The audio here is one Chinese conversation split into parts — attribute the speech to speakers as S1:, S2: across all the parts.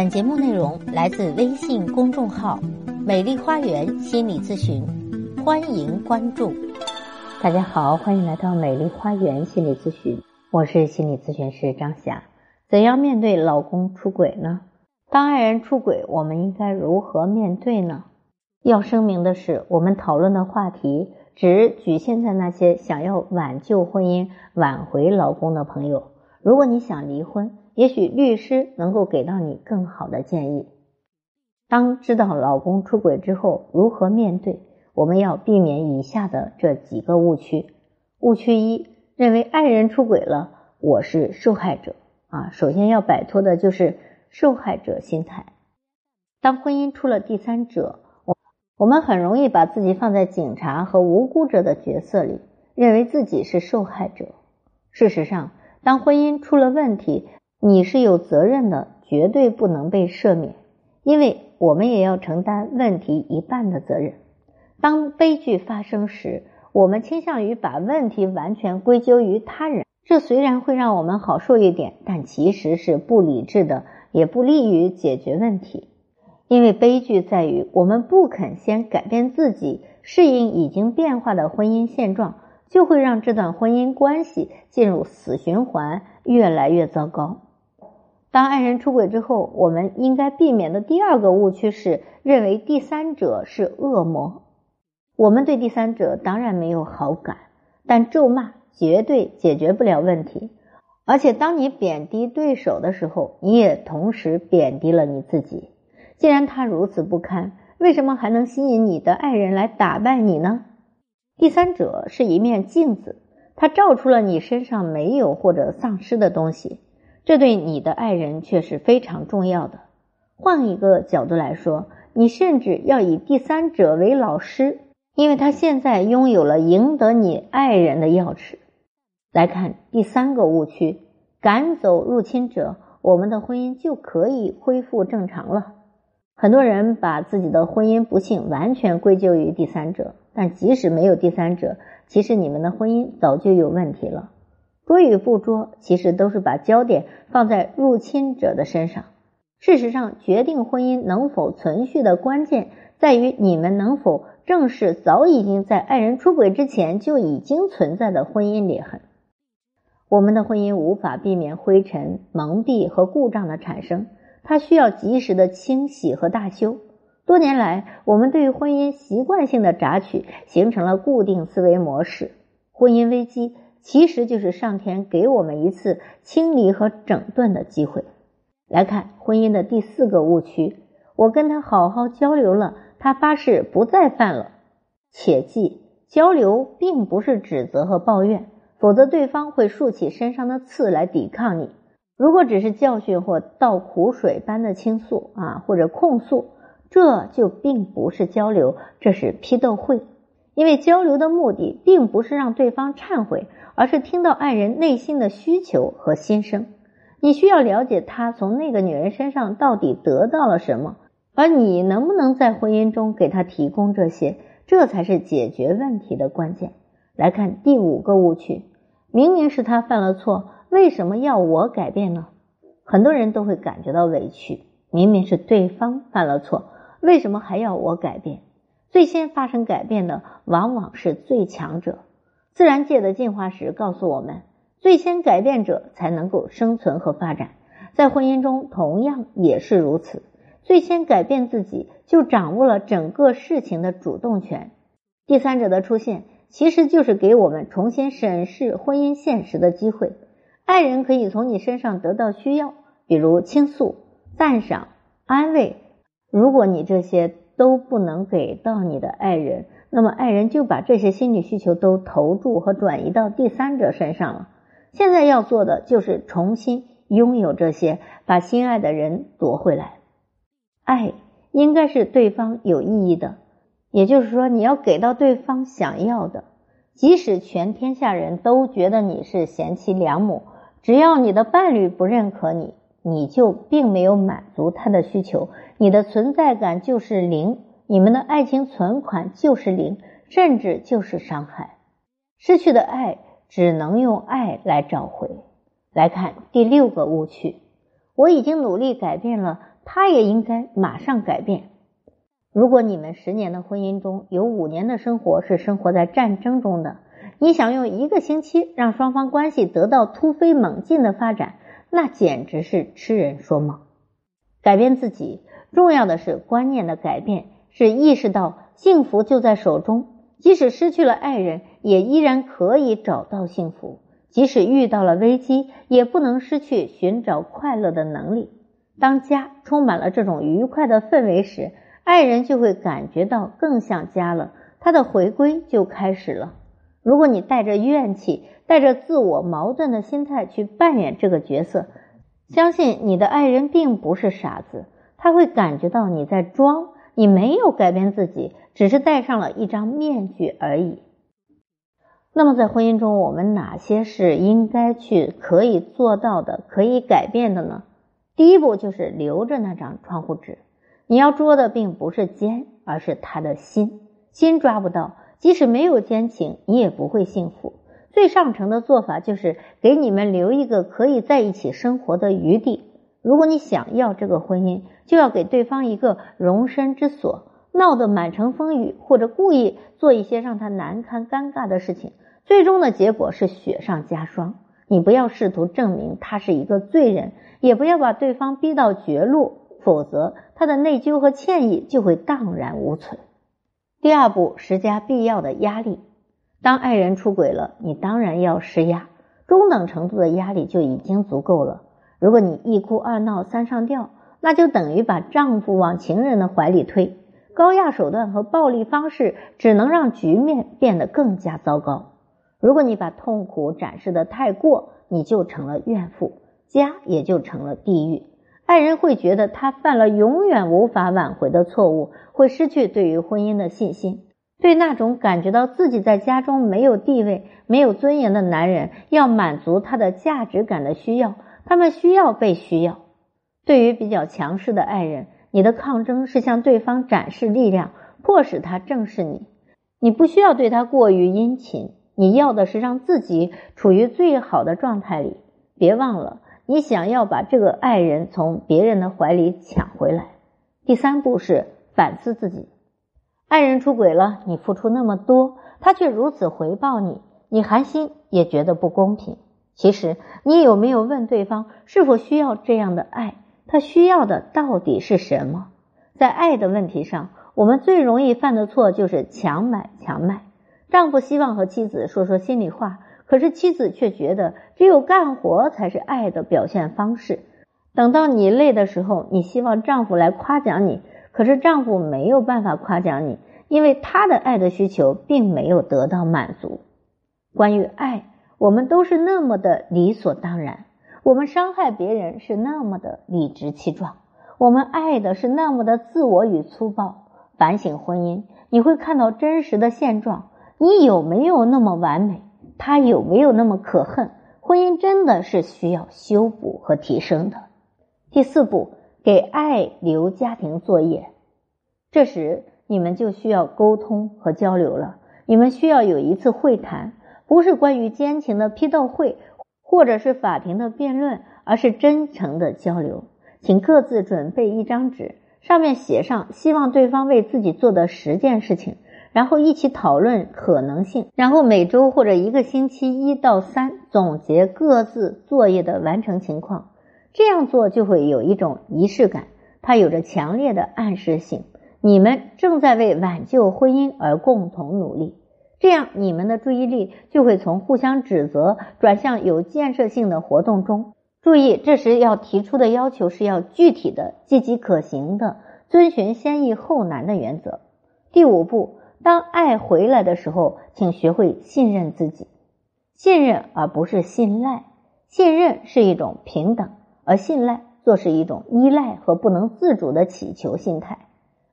S1: 本节目内容来自微信公众号“美丽花园心理咨询”，欢迎关注。大家好，欢迎来到美丽花园心理咨询，我是心理咨询师张霞。怎样面对老公出轨呢？当爱人出轨，我们应该如何面对呢？要声明的是，我们讨论的话题只局限在那些想要挽救婚姻、挽回老公的朋友。如果你想离婚，也许律师能够给到你更好的建议。当知道老公出轨之后，如何面对？我们要避免以下的这几个误区。误区一：认为爱人出轨了，我是受害者啊。首先要摆脱的就是受害者心态。当婚姻出了第三者，我我们很容易把自己放在警察和无辜者的角色里，认为自己是受害者。事实上，当婚姻出了问题，你是有责任的，绝对不能被赦免，因为我们也要承担问题一半的责任。当悲剧发生时，我们倾向于把问题完全归咎于他人，这虽然会让我们好受一点，但其实是不理智的，也不利于解决问题。因为悲剧在于我们不肯先改变自己，适应已经变化的婚姻现状，就会让这段婚姻关系进入死循环，越来越糟糕。当爱人出轨之后，我们应该避免的第二个误区是认为第三者是恶魔。我们对第三者当然没有好感，但咒骂绝对解决不了问题。而且，当你贬低对手的时候，你也同时贬低了你自己。既然他如此不堪，为什么还能吸引你的爱人来打败你呢？第三者是一面镜子，它照出了你身上没有或者丧失的东西。这对你的爱人却是非常重要的。换一个角度来说，你甚至要以第三者为老师，因为他现在拥有了赢得你爱人的钥匙。来看第三个误区：赶走入侵者，我们的婚姻就可以恢复正常了。很多人把自己的婚姻不幸完全归咎于第三者，但即使没有第三者，其实你们的婚姻早就有问题了。捉与不捉，其实都是把焦点放在入侵者的身上。事实上，决定婚姻能否存续的关键，在于你们能否正视早已经在爱人出轨之前就已经存在的婚姻裂痕。我们的婚姻无法避免灰尘、蒙蔽和故障的产生，它需要及时的清洗和大修。多年来，我们对婚姻习惯性的榨取，形成了固定思维模式。婚姻危机。其实就是上天给我们一次清理和整顿的机会。来看婚姻的第四个误区：我跟他好好交流了，他发誓不再犯了。切记，交流并不是指责和抱怨，否则对方会竖起身上的刺来抵抗你。如果只是教训或倒苦水般的倾诉啊，或者控诉，这就并不是交流，这是批斗会。因为交流的目的并不是让对方忏悔。而是听到爱人内心的需求和心声，你需要了解他从那个女人身上到底得到了什么，而你能不能在婚姻中给他提供这些，这才是解决问题的关键。来看第五个误区：明明是他犯了错，为什么要我改变呢？很多人都会感觉到委屈，明明是对方犯了错，为什么还要我改变？最先发生改变的往往是最强者。自然界的进化史告诉我们，最先改变者才能够生存和发展。在婚姻中，同样也是如此。最先改变自己，就掌握了整个事情的主动权。第三者的出现，其实就是给我们重新审视婚姻现实的机会。爱人可以从你身上得到需要，比如倾诉、赞赏、安慰。如果你这些都不能给到你的爱人，那么，爱人就把这些心理需求都投注和转移到第三者身上了。现在要做的就是重新拥有这些，把心爱的人夺回来。爱应该是对方有意义的，也就是说，你要给到对方想要的。即使全天下人都觉得你是贤妻良母，只要你的伴侣不认可你，你就并没有满足他的需求，你的存在感就是零。你们的爱情存款就是零，甚至就是伤害。失去的爱只能用爱来找回。来看第六个误区：我已经努力改变了，他也应该马上改变。如果你们十年的婚姻中有五年的生活是生活在战争中的，你想用一个星期让双方关系得到突飞猛进的发展，那简直是痴人说梦。改变自己，重要的是观念的改变，是意识到幸福就在手中，即使失去了爱人，也依然可以找到幸福；即使遇到了危机，也不能失去寻找快乐的能力。当家充满了这种愉快的氛围时，爱人就会感觉到更像家了，他的回归就开始了。如果你带着怨气、带着自我矛盾的心态去扮演这个角色，相信你的爱人并不是傻子，他会感觉到你在装，你没有改变自己，只是戴上了一张面具而已。那么，在婚姻中，我们哪些是应该去可以做到的、可以改变的呢？第一步就是留着那张窗户纸。你要捉的并不是奸，而是他的心。心抓不到，即使没有奸情，你也不会幸福。最上乘的做法就是给你们留一个可以在一起生活的余地。如果你想要这个婚姻，就要给对方一个容身之所。闹得满城风雨，或者故意做一些让他难堪、尴尬的事情，最终的结果是雪上加霜。你不要试图证明他是一个罪人，也不要把对方逼到绝路。否则，他的内疚和歉意就会荡然无存。第二步，施加必要的压力。当爱人出轨了，你当然要施压，中等程度的压力就已经足够了。如果你一哭二闹三上吊，那就等于把丈夫往情人的怀里推。高压手段和暴力方式只能让局面变得更加糟糕。如果你把痛苦展示的太过，你就成了怨妇，家也就成了地狱。爱人会觉得他犯了永远无法挽回的错误，会失去对于婚姻的信心。对那种感觉到自己在家中没有地位、没有尊严的男人，要满足他的价值感的需要，他们需要被需要。对于比较强势的爱人，你的抗争是向对方展示力量，迫使他正视你。你不需要对他过于殷勤，你要的是让自己处于最好的状态里。别忘了。你想要把这个爱人从别人的怀里抢回来。第三步是反思自己，爱人出轨了，你付出那么多，他却如此回报你，你寒心也觉得不公平。其实你有没有问对方是否需要这样的爱？他需要的到底是什么？在爱的问题上，我们最容易犯的错就是强买强卖。丈夫希望和妻子说说心里话。可是妻子却觉得只有干活才是爱的表现方式。等到你累的时候，你希望丈夫来夸奖你，可是丈夫没有办法夸奖你，因为他的爱的需求并没有得到满足。关于爱，我们都是那么的理所当然，我们伤害别人是那么的理直气壮，我们爱的是那么的自我与粗暴。反省婚姻，你会看到真实的现状，你有没有那么完美？他有没有那么可恨？婚姻真的是需要修补和提升的。第四步，给爱留家庭作业。这时你们就需要沟通和交流了。你们需要有一次会谈，不是关于奸情的批斗会，或者是法庭的辩论，而是真诚的交流。请各自准备一张纸，上面写上希望对方为自己做的十件事情。然后一起讨论可能性，然后每周或者一个星期一到三总结各自作业的完成情况。这样做就会有一种仪式感，它有着强烈的暗示性。你们正在为挽救婚姻而共同努力，这样你们的注意力就会从互相指责转向有建设性的活动中。注意，这时要提出的要求是要具体的、积极可行的，遵循先易后难的原则。第五步。当爱回来的时候，请学会信任自己，信任而不是信赖。信任是一种平等，而信赖做是一种依赖和不能自主的祈求心态。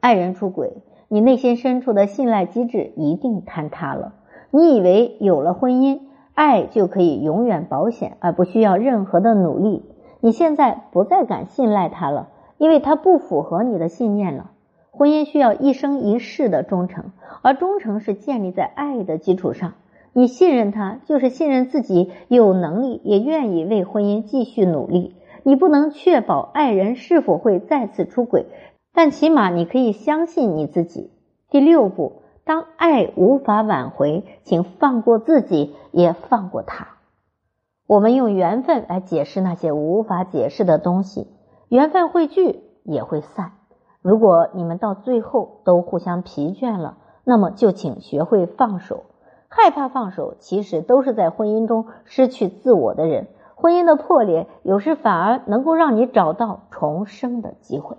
S1: 爱人出轨，你内心深处的信赖机制一定坍塌了。你以为有了婚姻，爱就可以永远保险，而不需要任何的努力。你现在不再敢信赖他了，因为他不符合你的信念了。婚姻需要一生一世的忠诚，而忠诚是建立在爱的基础上。你信任他，就是信任自己有能力，也愿意为婚姻继续努力。你不能确保爱人是否会再次出轨，但起码你可以相信你自己。第六步，当爱无法挽回，请放过自己，也放过他。我们用缘分来解释那些无法解释的东西，缘分会聚也会散。如果你们到最后都互相疲倦了，那么就请学会放手。害怕放手，其实都是在婚姻中失去自我的人。婚姻的破裂，有时反而能够让你找到重生的机会。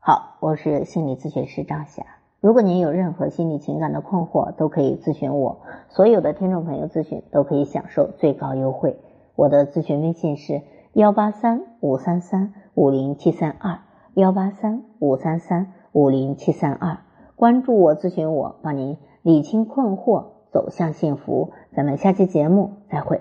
S1: 好，我是心理咨询师张霞。如果您有任何心理情感的困惑，都可以咨询我。所有的听众朋友咨询都可以享受最高优惠。我的咨询微信是幺八三五三三五零七三二幺八三五三三五零七三二。关注我，咨询我，帮您理清困惑。走向幸福，咱们下期节目再会。